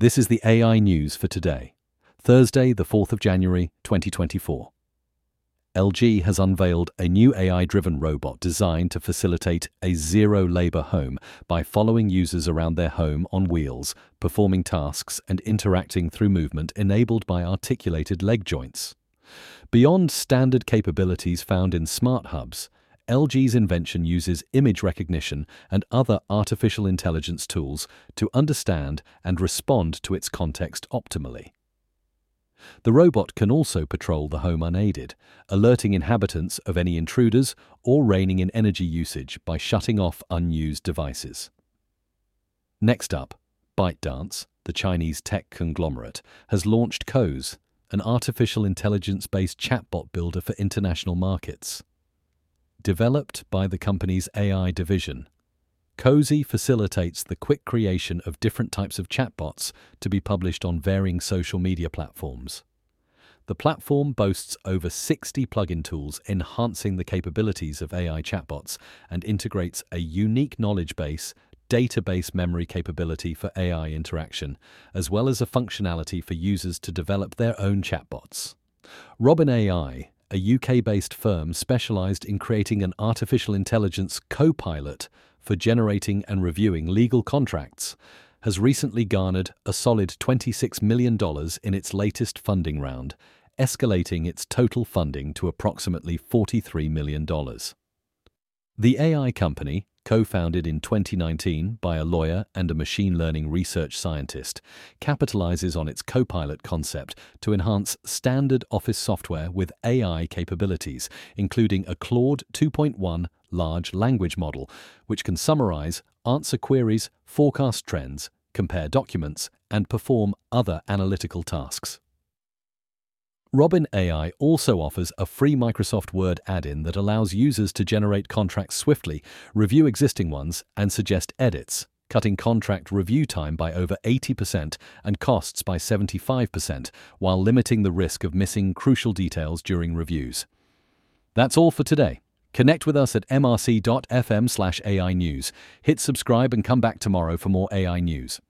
This is the AI news for today, Thursday, the 4th of January, 2024. LG has unveiled a new AI driven robot designed to facilitate a zero labor home by following users around their home on wheels, performing tasks and interacting through movement enabled by articulated leg joints. Beyond standard capabilities found in smart hubs, LG's invention uses image recognition and other artificial intelligence tools to understand and respond to its context optimally. The robot can also patrol the home unaided, alerting inhabitants of any intruders or reining in energy usage by shutting off unused devices. Next up, ByteDance, the Chinese tech conglomerate, has launched Coze, an artificial intelligence based chatbot builder for international markets. Developed by the company's AI division, Coze facilitates the quick creation of different types of chatbots to be published on varying social media platforms. The platform boasts over 60 plugin tools enhancing the capabilities of AI chatbots and integrates a unique knowledge base, database memory capability for AI interaction, as well as a functionality for users to develop their own chatbots. Robin AI, a UK based firm specialized in creating an artificial intelligence co pilot for generating and reviewing legal contracts, has recently garnered a solid $26 million in its latest funding round, escalating its total funding to approximately $43 million. The AI company, co founded in 2019 by a lawyer and a machine learning research scientist, capitalizes on its Copilot concept to enhance standard Office software with AI capabilities, including a Claude 2.1 large language model, which can summarize, answer queries, forecast trends, compare documents, and perform other analytical tasks. Robin AI also offers a free Microsoft Word add in that allows users to generate contracts swiftly, review existing ones, and suggest edits, cutting contract review time by over 80% and costs by 75%, while limiting the risk of missing crucial details during reviews. That's all for today. Connect with us at mrc.fm slash AI News. Hit subscribe and come back tomorrow for more AI news.